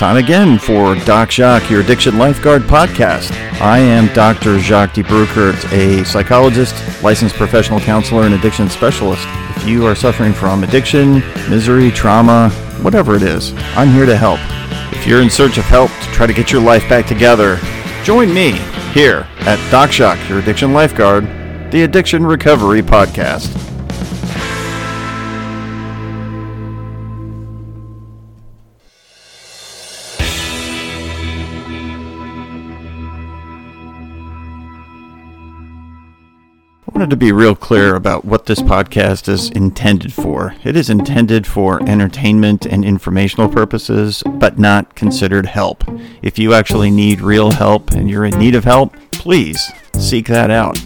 time again for Doc Jacques, your addiction lifeguard podcast. I am Dr. Jacques de Bruckert, a psychologist, licensed professional counselor, and addiction specialist. If you are suffering from addiction, misery, trauma, whatever it is, I'm here to help. If you're in search of help to try to get your life back together, join me here at Doc Jacques, your addiction lifeguard, the Addiction Recovery Podcast. Wanted to be real clear about what this podcast is intended for. It is intended for entertainment and informational purposes, but not considered help. If you actually need real help and you're in need of help, please seek that out.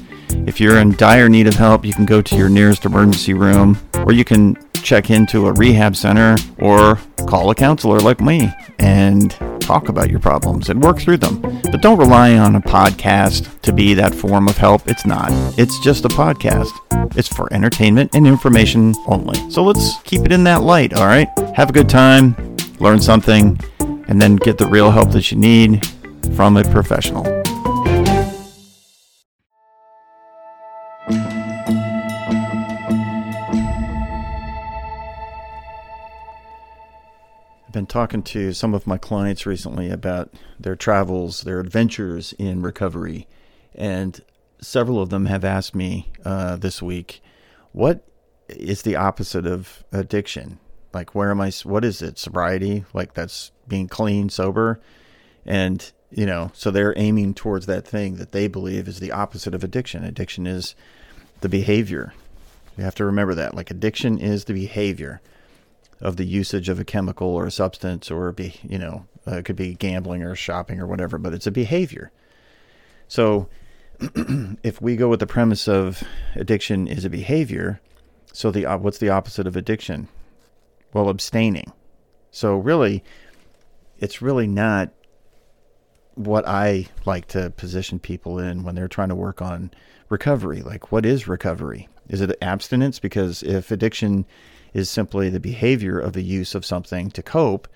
If you're in dire need of help, you can go to your nearest emergency room, or you can check into a rehab center, or call a counselor like me and talk about your problems and work through them. But don't rely on a podcast to be that form of help. It's not. It's just a podcast. It's for entertainment and information only. So let's keep it in that light, all right? Have a good time, learn something, and then get the real help that you need from a professional. Been talking to some of my clients recently about their travels, their adventures in recovery, and several of them have asked me uh, this week, "What is the opposite of addiction? Like, where am I? What is it? Sobriety? Like that's being clean, sober?" And you know, so they're aiming towards that thing that they believe is the opposite of addiction. Addiction is the behavior. You have to remember that. Like addiction is the behavior of the usage of a chemical or a substance or be you know uh, it could be gambling or shopping or whatever but it's a behavior. So if we go with the premise of addiction is a behavior so the uh, what's the opposite of addiction? Well abstaining. So really it's really not what i like to position people in when they're trying to work on recovery. Like what is recovery? Is it abstinence? Because if addiction is simply the behavior of the use of something to cope,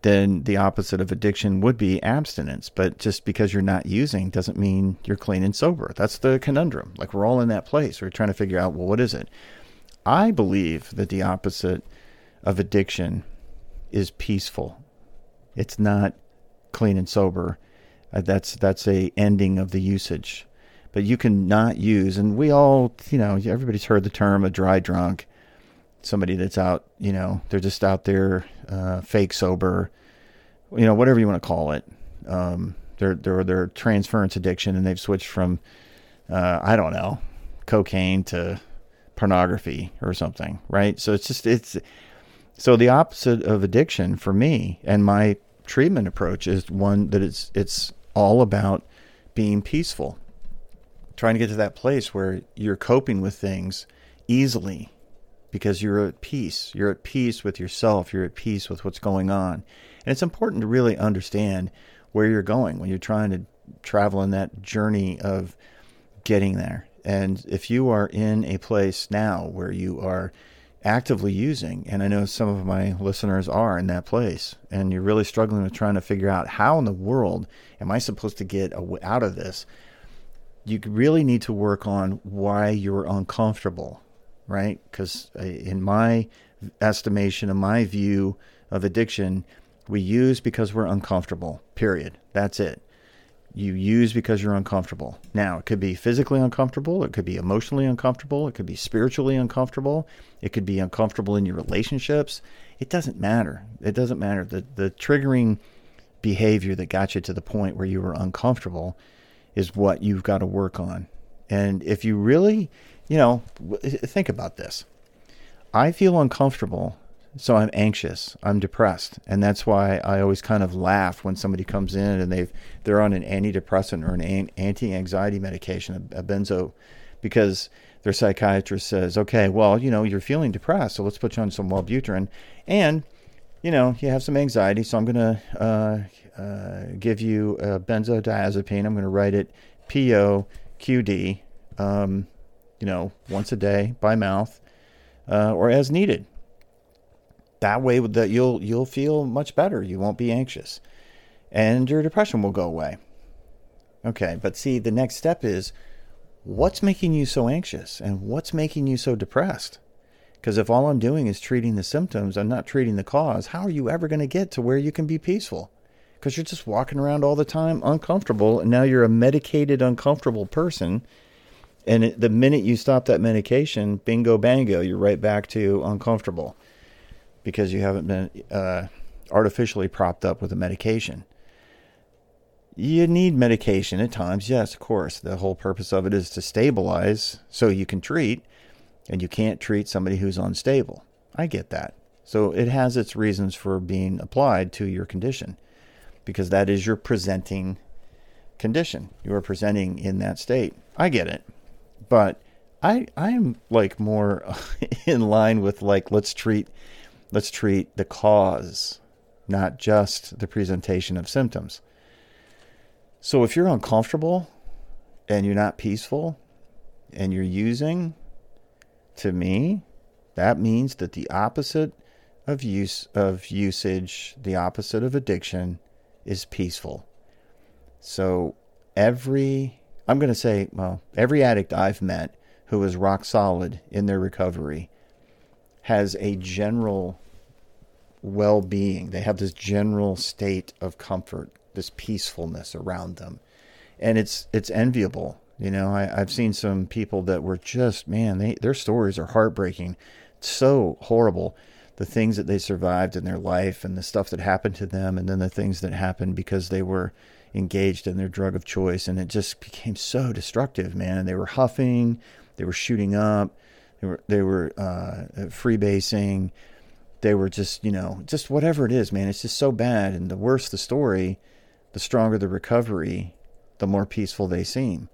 then the opposite of addiction would be abstinence. But just because you're not using doesn't mean you're clean and sober. That's the conundrum. Like we're all in that place. We're trying to figure out, well, what is it? I believe that the opposite of addiction is peaceful. It's not clean and sober. Uh, that's that's a ending of the usage. But you can not use, and we all, you know, everybody's heard the term a dry drunk somebody that's out, you know, they're just out there, uh, fake sober, you know, whatever you want to call it. Um, they're, they're, they're transference addiction and they've switched from, uh, I don't know, cocaine to pornography or something, right? So it's just, it's, so the opposite of addiction for me and my treatment approach is one that it's, it's all about being peaceful, trying to get to that place where you're coping with things easily because you're at peace. You're at peace with yourself. You're at peace with what's going on. And it's important to really understand where you're going when you're trying to travel in that journey of getting there. And if you are in a place now where you are actively using, and I know some of my listeners are in that place, and you're really struggling with trying to figure out how in the world am I supposed to get out of this, you really need to work on why you're uncomfortable right? Because uh, in my estimation, in my view of addiction, we use because we're uncomfortable, period. That's it. You use because you're uncomfortable. Now, it could be physically uncomfortable, it could be emotionally uncomfortable, it could be spiritually uncomfortable, it could be uncomfortable in your relationships. It doesn't matter. It doesn't matter. The, the triggering behavior that got you to the point where you were uncomfortable is what you've got to work on. And if you really you know, think about this. I feel uncomfortable, so I'm anxious, I'm depressed, and that's why I always kind of laugh when somebody comes in and they've they're on an antidepressant or an anti-anxiety medication, a, benzo, because their psychiatrist says, "Okay, well, you know, you're feeling depressed, so let's put you on some Wellbutrin, and you know, you have some anxiety, so I'm going to uh, uh, give you a benzodiazepine. I'm going to write it P O Q D." Um, you know, once a day by mouth uh, or as needed. that way that you'll you'll feel much better. You won't be anxious, and your depression will go away. Okay, but see, the next step is what's making you so anxious and what's making you so depressed? Because if all I'm doing is treating the symptoms, I'm not treating the cause, how are you ever going to get to where you can be peaceful? Because you're just walking around all the time uncomfortable, and now you're a medicated, uncomfortable person. And the minute you stop that medication, bingo, bango, you're right back to uncomfortable because you haven't been uh, artificially propped up with a medication. You need medication at times, yes, of course. The whole purpose of it is to stabilize so you can treat, and you can't treat somebody who's unstable. I get that. So it has its reasons for being applied to your condition because that is your presenting condition. You are presenting in that state. I get it. But I I am like more in line with like let's treat let's treat the cause, not just the presentation of symptoms. So if you're uncomfortable and you're not peaceful and you're using, to me, that means that the opposite of use of usage, the opposite of addiction is peaceful. So every I'm going to say, well, every addict I've met who is rock solid in their recovery has a general well being. They have this general state of comfort this peacefulness around them, and it's it's enviable. You know, I, I've seen some people that were just man, they their stories are heartbreaking, so horrible. The things that they survived in their life and the stuff that happened to them, and then the things that happened because they were engaged in their drug of choice, and it just became so destructive, man. They were huffing, they were shooting up, they were they were uh, freebasing, they were just you know just whatever it is, man. It's just so bad, and the worse the story, the stronger the recovery, the more peaceful they seem.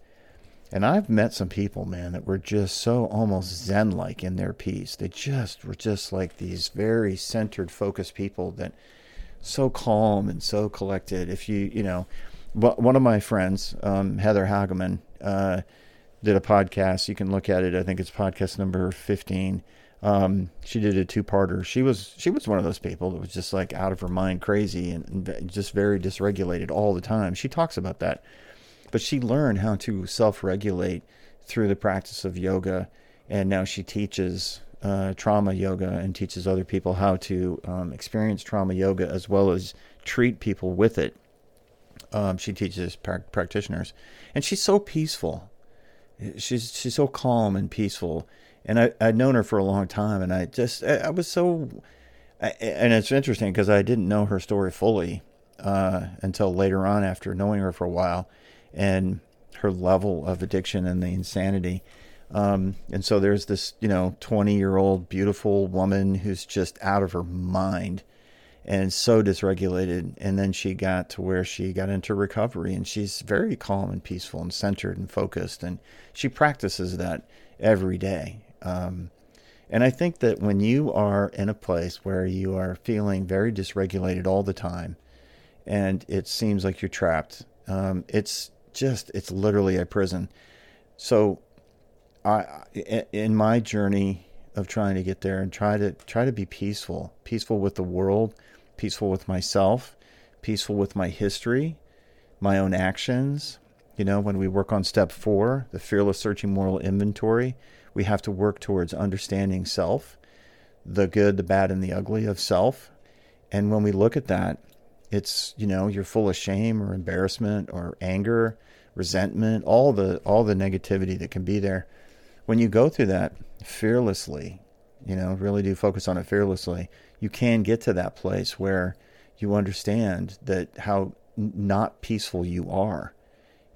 And I've met some people, man, that were just so almost Zen like in their peace. They just were just like these very centered, focused people that so calm and so collected. If you, you know, one of my friends, um, Heather Hageman, uh, did a podcast. You can look at it. I think it's podcast number 15. Um, she did a two-parter. She was she was one of those people that was just like out of her mind, crazy, and, and just very dysregulated all the time. She talks about that, but she learned how to self-regulate through the practice of yoga, and now she teaches uh, trauma yoga and teaches other people how to um, experience trauma yoga as well as treat people with it. Um, she teaches pra- practitioners, and she's so peaceful. She's she's so calm and peaceful and I, I'd known her for a long time, and I just I, I was so, I, and it's interesting because I didn't know her story fully uh, until later on after knowing her for a while, and her level of addiction and the insanity. Um, and so there's this, you know, 20 year old beautiful woman who's just out of her mind and so dysregulated. And then she got to where she got into recovery and she's very calm and peaceful and centered and focused. And she practices that every day. Um, and I think that when you are in a place where you are feeling very dysregulated all the time, and it seems like you're trapped, um, it's just it's literally a prison. So, I in my journey of trying to get there and try to try to be peaceful, peaceful with the world, peaceful with myself, peaceful with my history, my own actions. You know, when we work on step four, the fearless searching moral inventory, we have to work towards understanding self, the good, the bad, and the ugly of self. And when we look at that, it's you know you're full of shame or embarrassment or anger, resentment, all the all the negativity that can be there. When you go through that fearlessly, you know, really do focus on it fearlessly, you can get to that place where you understand that how not peaceful you are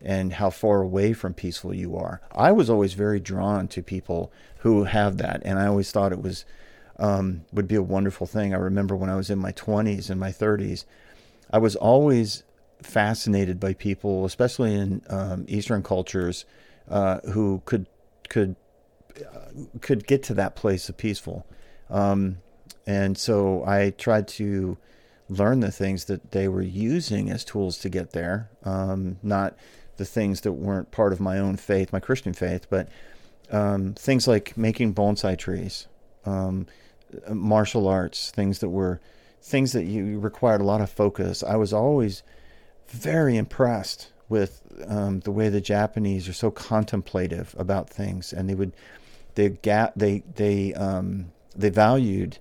and how far away from peaceful you are. I was always very drawn to people who have that, and I always thought it was um, would be a wonderful thing. I remember when I was in my 20s and my 30s, I was always fascinated by people, especially in um, Eastern cultures, uh, who could could uh, could get to that place of peaceful. Um, and so I tried to learn the things that they were using as tools to get there, um, not the things that weren't part of my own faith, my Christian faith, but um, things like making bonsai trees, um, martial arts, things that were things that you required a lot of focus. I was always very impressed with um, the way the Japanese are so contemplative about things, and they would they ga- they they um, they valued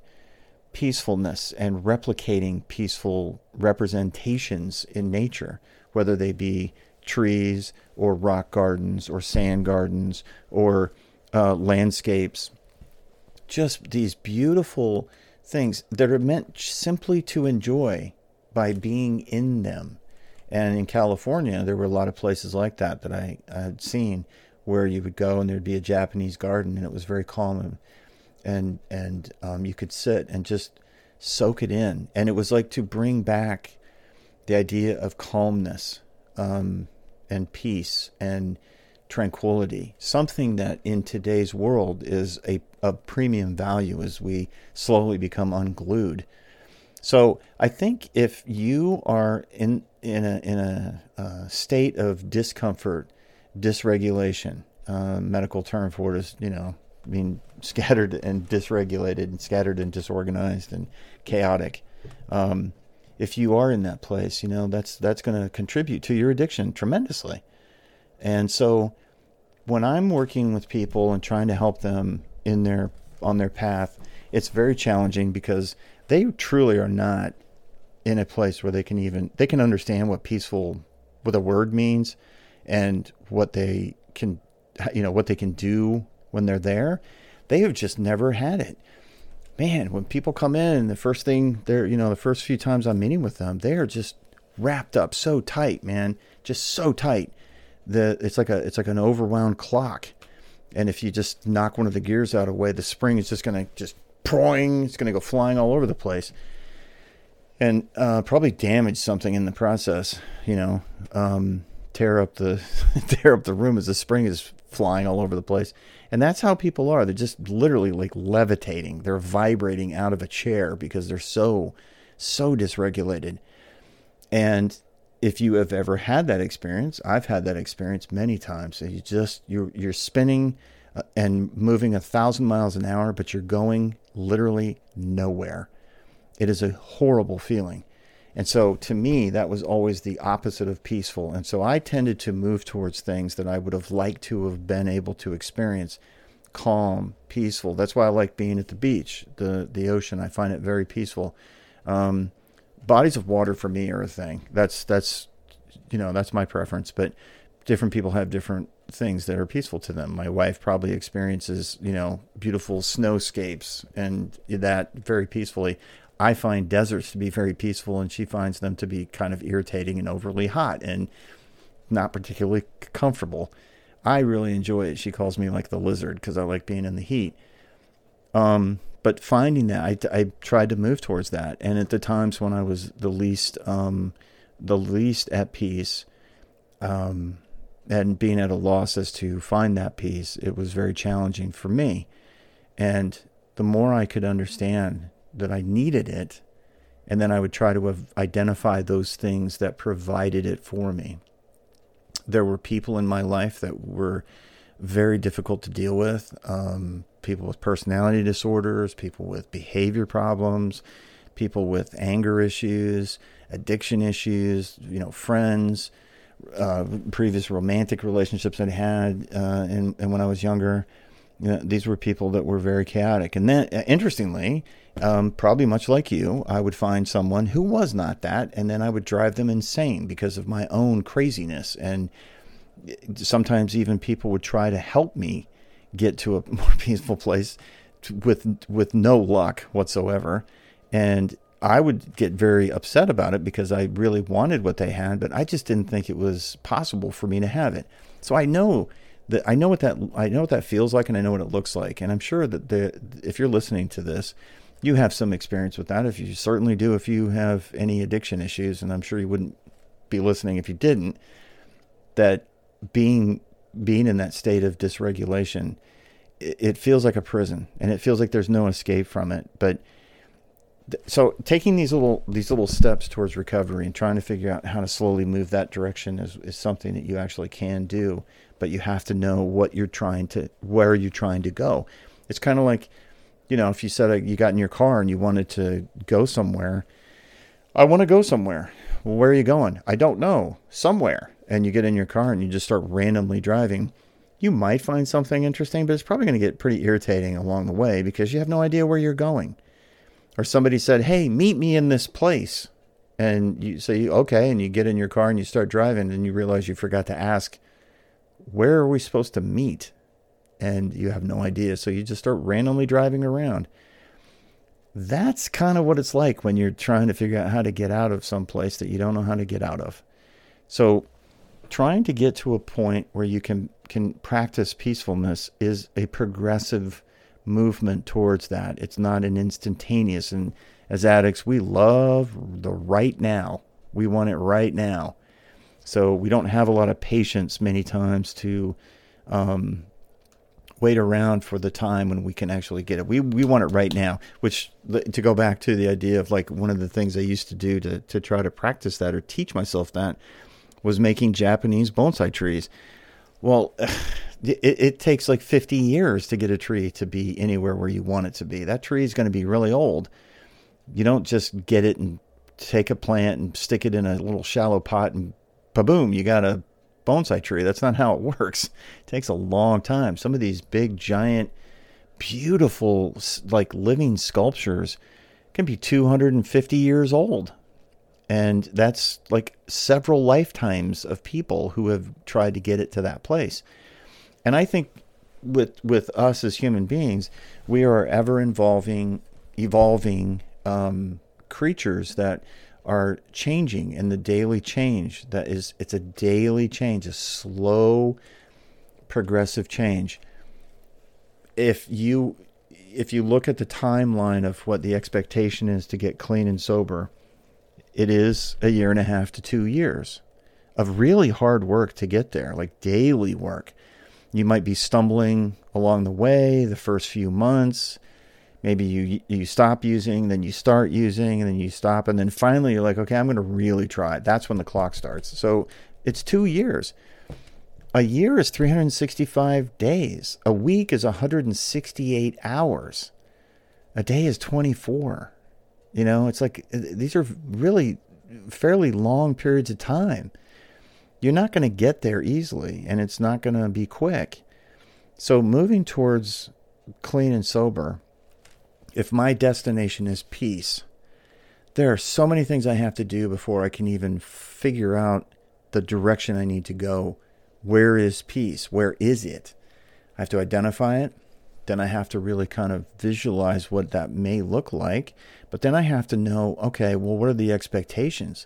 peacefulness and replicating peaceful representations in nature, whether they be trees or rock gardens or sand gardens or uh, landscapes. Just these beautiful things that are meant simply to enjoy by being in them. And in California, there were a lot of places like that that I, I had seen where you would go and there'd be a Japanese garden and it was very calm and and, and um, you could sit and just soak it in. And it was like to bring back the idea of calmness um, and peace and tranquility, something that in today's world is a, a premium value as we slowly become unglued. So I think if you are in in a in a uh, state of discomfort, dysregulation, uh, medical term for it is you know being scattered and dysregulated and scattered and disorganized and chaotic. Um, if you are in that place, you know that's that's going to contribute to your addiction tremendously. And so when I'm working with people and trying to help them in their on their path, it's very challenging because they truly are not in a place where they can even they can understand what peaceful what a word means and what they can you know what they can do when they're there. They have just never had it. Man, when people come in, the first thing they're you know the first few times I'm meeting with them, they are just wrapped up so tight, man, just so tight the it's like a it's like an overwound clock, and if you just knock one of the gears out of the way, the spring is just going to just proing. It's going to go flying all over the place, and uh, probably damage something in the process. You know, um, tear up the tear up the room as the spring is flying all over the place. And that's how people are. They're just literally like levitating. They're vibrating out of a chair because they're so so dysregulated. And if you have ever had that experience, I've had that experience many times. You just you're you're spinning uh, and moving a thousand miles an hour, but you're going literally nowhere. It is a horrible feeling. And so to me, that was always the opposite of peaceful. And so I tended to move towards things that I would have liked to have been able to experience calm, peaceful. That's why I like being at the beach, the, the ocean. I find it very peaceful. Um, bodies of water for me are a thing. That's that's you know that's my preference, but different people have different things that are peaceful to them. My wife probably experiences you know beautiful snowscapes and that very peacefully. I find deserts to be very peaceful, and she finds them to be kind of irritating and overly hot and not particularly comfortable. I really enjoy it. She calls me like the lizard because I like being in the heat. Um, but finding that I, I tried to move towards that. And at the times when i was the least um, the least at peace um, and being at a loss as to find that peace it was very challenging for me. And the more i could understand that i needed it and then i would try to identify those things that provided it for me. There were people in my life that were very difficult to deal with. Um, people with personality disorders, people with behavior problems, people with anger issues, addiction issues, you know, friends, uh, previous romantic relationships I'd had, uh, and, when I was younger. You know, these were people that were very chaotic. And then, uh, interestingly, um, probably much like you, I would find someone who was not that, and then I would drive them insane because of my own craziness and sometimes even people would try to help me get to a more peaceful place with with no luck whatsoever. And I would get very upset about it because I really wanted what they had but I just didn't think it was possible for me to have it. So I know that I know what that I know what that feels like and I know what it looks like. And I'm sure that the if you're listening to this you have some experience with that. If you certainly do if you have any addiction issues and I'm sure you wouldn't be listening if you didn't that being being in that state of dysregulation, it, feels like a prison, and it feels like there's no escape from it. But so taking these little these little steps towards recovery and trying to figure out how to slowly move that direction is, is something that you actually can do. But you have to know what you're trying to where you're trying to go. It's kind of like you know, if you said uh, you got in your car and you wanted to go somewhere, I want to go somewhere. Well, where are you going? I don't know. Somewhere. And you get in your car and you just start randomly driving. You might find something interesting, but it's probably going to get pretty irritating along the way because you have no idea where you're going. Or somebody said, Hey, meet me in this place. And you say, Okay. And you get in your car and you start driving and you realize you forgot to ask, Where are we supposed to meet? And you have no idea. So you just start randomly driving around that's kind of what it's like when you're trying to figure out how to get out of some place that you don't know how to get out of. So, trying to get to a point where you can can practice peacefulness is a progressive movement towards that. It's not an instantaneous. And as addicts, we love the right now. We want it right now. So we don't have a lot of patience many times to um, wait around for the time when we can actually get it. We we want it right now. Which to go back to the idea of like one of the things I used to do to to try to practice that or teach myself that was making Japanese bonsai trees. Well, it, it takes like 50 years to get a tree to be anywhere where you want it to be. That tree is going to be really old. You don't just get it and take a plant and stick it in a little shallow pot and boom, you got a bonsai tree. That's not how it works. It takes a long time. Some of these big, giant, beautiful, like living sculptures can be 250 years old. And that's like several lifetimes of people who have tried to get it to that place. And I think with with us as human beings, we are ever involving, evolving um, creatures that are changing and the daily change that is it's a daily change a slow progressive change if you if you look at the timeline of what the expectation is to get clean and sober it is a year and a half to 2 years of really hard work to get there like daily work you might be stumbling along the way the first few months maybe you you stop using, then you start using, and then you stop, and then finally you're like, okay, I'm going to really try. That's when the clock starts. So it's two years. A year is 365 days. A week is 168 hours. A day is 24. You know, it's like uh, these are really fairly long periods of time. You're not going to get there easily, and it's not going to be quick. So, moving towards clean and sober if my destination is peace, there are so many things I have to do before I can even figure out the direction I need to go. Where is peace? Where is it? I have to identify it. Then I have to really kind of visualize what that may look like. But then I have to know okay, well, what are the expectations?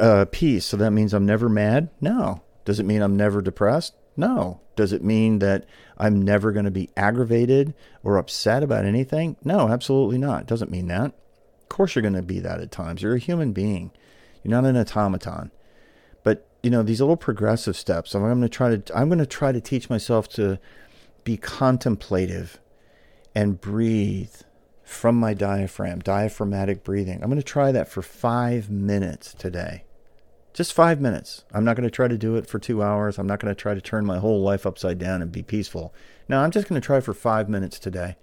Uh, peace. So that means I'm never mad? No. Does it mean I'm never depressed? No. Does it mean that I'm never going to be aggravated or upset about anything? No, absolutely not. It doesn't mean that. Of course, you're going to be that at times. You're a human being. You're not an automaton. But you know these little progressive steps. I'm going to try to. I'm going to try to teach myself to be contemplative and breathe from my diaphragm, diaphragmatic breathing. I'm going to try that for five minutes today. Just five minutes. I'm not going to try to do it for two hours. I'm not going to try to turn my whole life upside down and be peaceful. No, I'm just going to try for five minutes today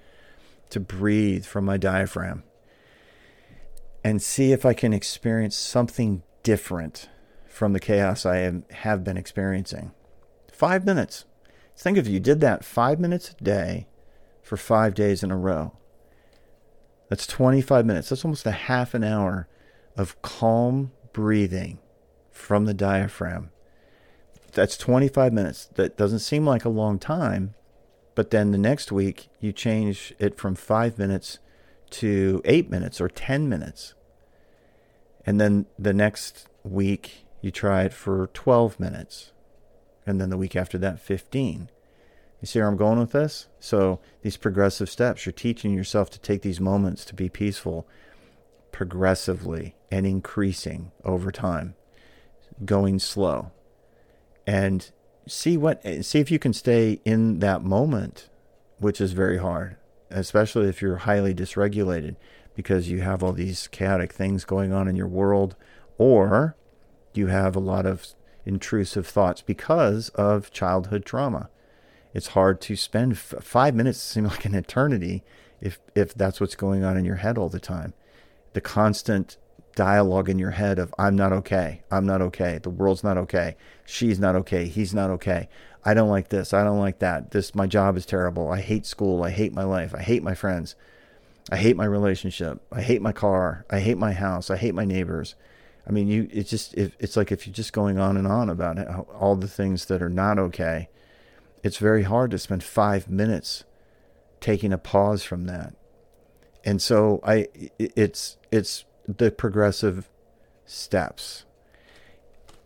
to breathe from my diaphragm and see if I can experience something different from the chaos I have been experiencing. Five minutes. Think if you did that five minutes a day for five days in a row. That's 25 minutes. That's almost a half an hour of calm breathing from the diaphragm. That's 25 minutes. That doesn't seem like a long time, but then the next week you change it from five minutes to eight minutes or 10 minutes. And then the next week you try it for 12 minutes. And then the week after that, 15. You see where I'm going with this? So, these progressive steps, you're teaching yourself to take these moments to be peaceful progressively and increasing over time going slow and see what see if you can stay in that moment which is very hard especially if you're highly dysregulated because you have all these chaotic things going on in your world or you have a lot of intrusive thoughts because of childhood trauma It's hard to spend f- five minutes seem like an eternity if if that's what's going on in your head all the time. The constant dialogue in your head of I'm not okay. I'm not okay. The world's not okay. She's not okay. He's not okay. I don't like this. I don't like that. This my job is terrible. I hate school. I hate my life. I hate my friends. I hate my relationship. I hate my car. I hate my house. I hate my neighbors. I mean, you it's just it's like if you're just going on and on about all the things that are not okay, it's very hard to spend 5 minutes taking a pause from that. And so I it's it's the progressive steps.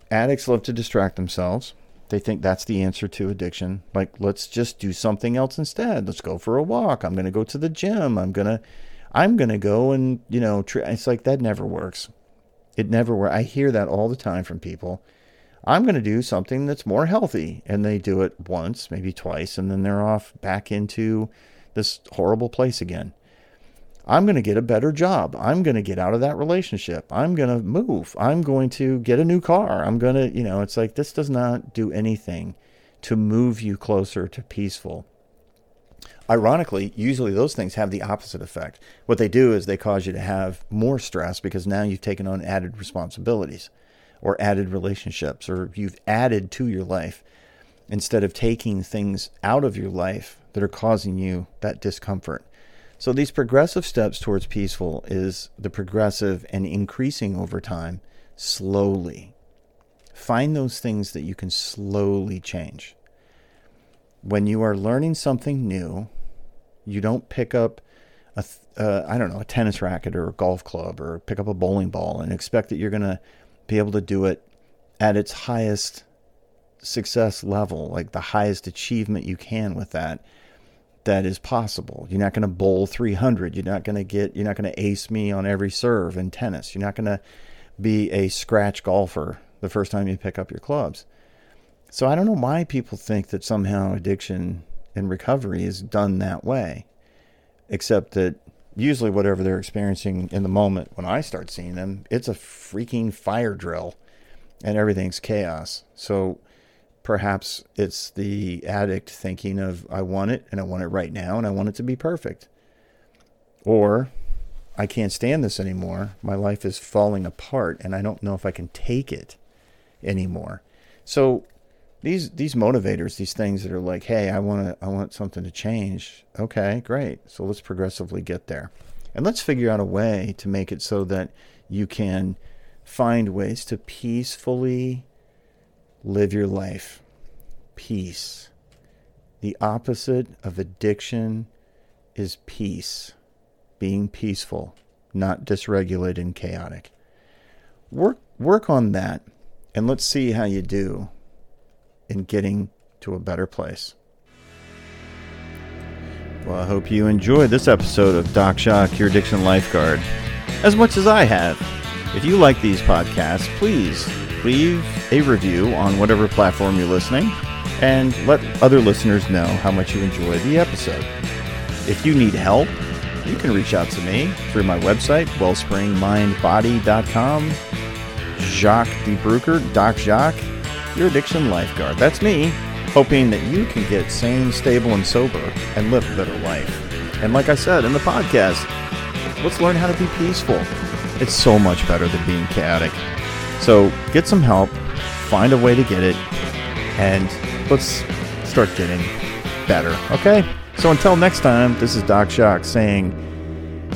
Addicts love to distract themselves. They think that's the answer to addiction. Like, let's just do something else instead. Let's go for a walk. I'm going to go to the gym. I'm going to, I'm going to go and, you know, it's like that never works. It never works. I hear that all the time from people. I'm going to do something that's more healthy. And they do it once, maybe twice, and then they're off back into this horrible place again. I'm going to get a better job. I'm going to get out of that relationship. I'm going to move. I'm going to get a new car. I'm going to, you know, it's like this does not do anything to move you closer to peaceful. Ironically, usually those things have the opposite effect. What they do is they cause you to have more stress because now you've taken on added responsibilities or added relationships or you've added to your life instead of taking things out of your life that are causing you that discomfort. So these progressive steps towards peaceful is the progressive and increasing over time slowly. Find those things that you can slowly change. When you are learning something new, you don't pick up a uh, I don't know, a tennis racket or a golf club or pick up a bowling ball and expect that you're going to be able to do it at its highest success level, like the highest achievement you can with that that is possible. You're not going to bowl 300. You're not going to get, you're not going to ace me on every serve in tennis. You're not going to be a scratch golfer the first time you pick up your clubs. So I don't know why people think that somehow addiction and recovery is done that way, except that usually whatever they're experiencing in the moment when I start seeing them, it's a freaking fire drill and everything's chaos. So Perhaps it's the addict thinking of, I want it and I want it right now and I want it to be perfect. Or, I can't stand this anymore. My life is falling apart and I don't know if I can take it anymore. So, these these motivators, these things that are like, "Hey, I want to I want something to change." Okay, great. So let's progressively get there. And let's figure out a way to make it so that you can find ways to peacefully live your life. Peace. The opposite of addiction is peace, being peaceful, not dysregulated and chaotic. Work work on that and let's see how you do in getting to a better place. Well, I hope you enjoyed this episode of Doc Jacques, your addiction lifeguard, as much as I have. If you like these podcasts, please leave a review on whatever platform you're listening and let other listeners know how much you enjoy the episode. If you need help, you can reach out to me through my website, wellspringmindbody.com. Jacques DeBrucker, Doc Jacques, your addiction lifeguard. That's me, hoping that you can get sane, stable, and sober and live a better life. And like I said in the podcast, let's learn how to be peaceful. It's so much better than being chaotic. So get some help, find a way to get it, and let's start getting better. Okay? So until next time, this is Doc Jacques saying,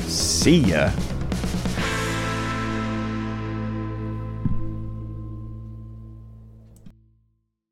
see ya.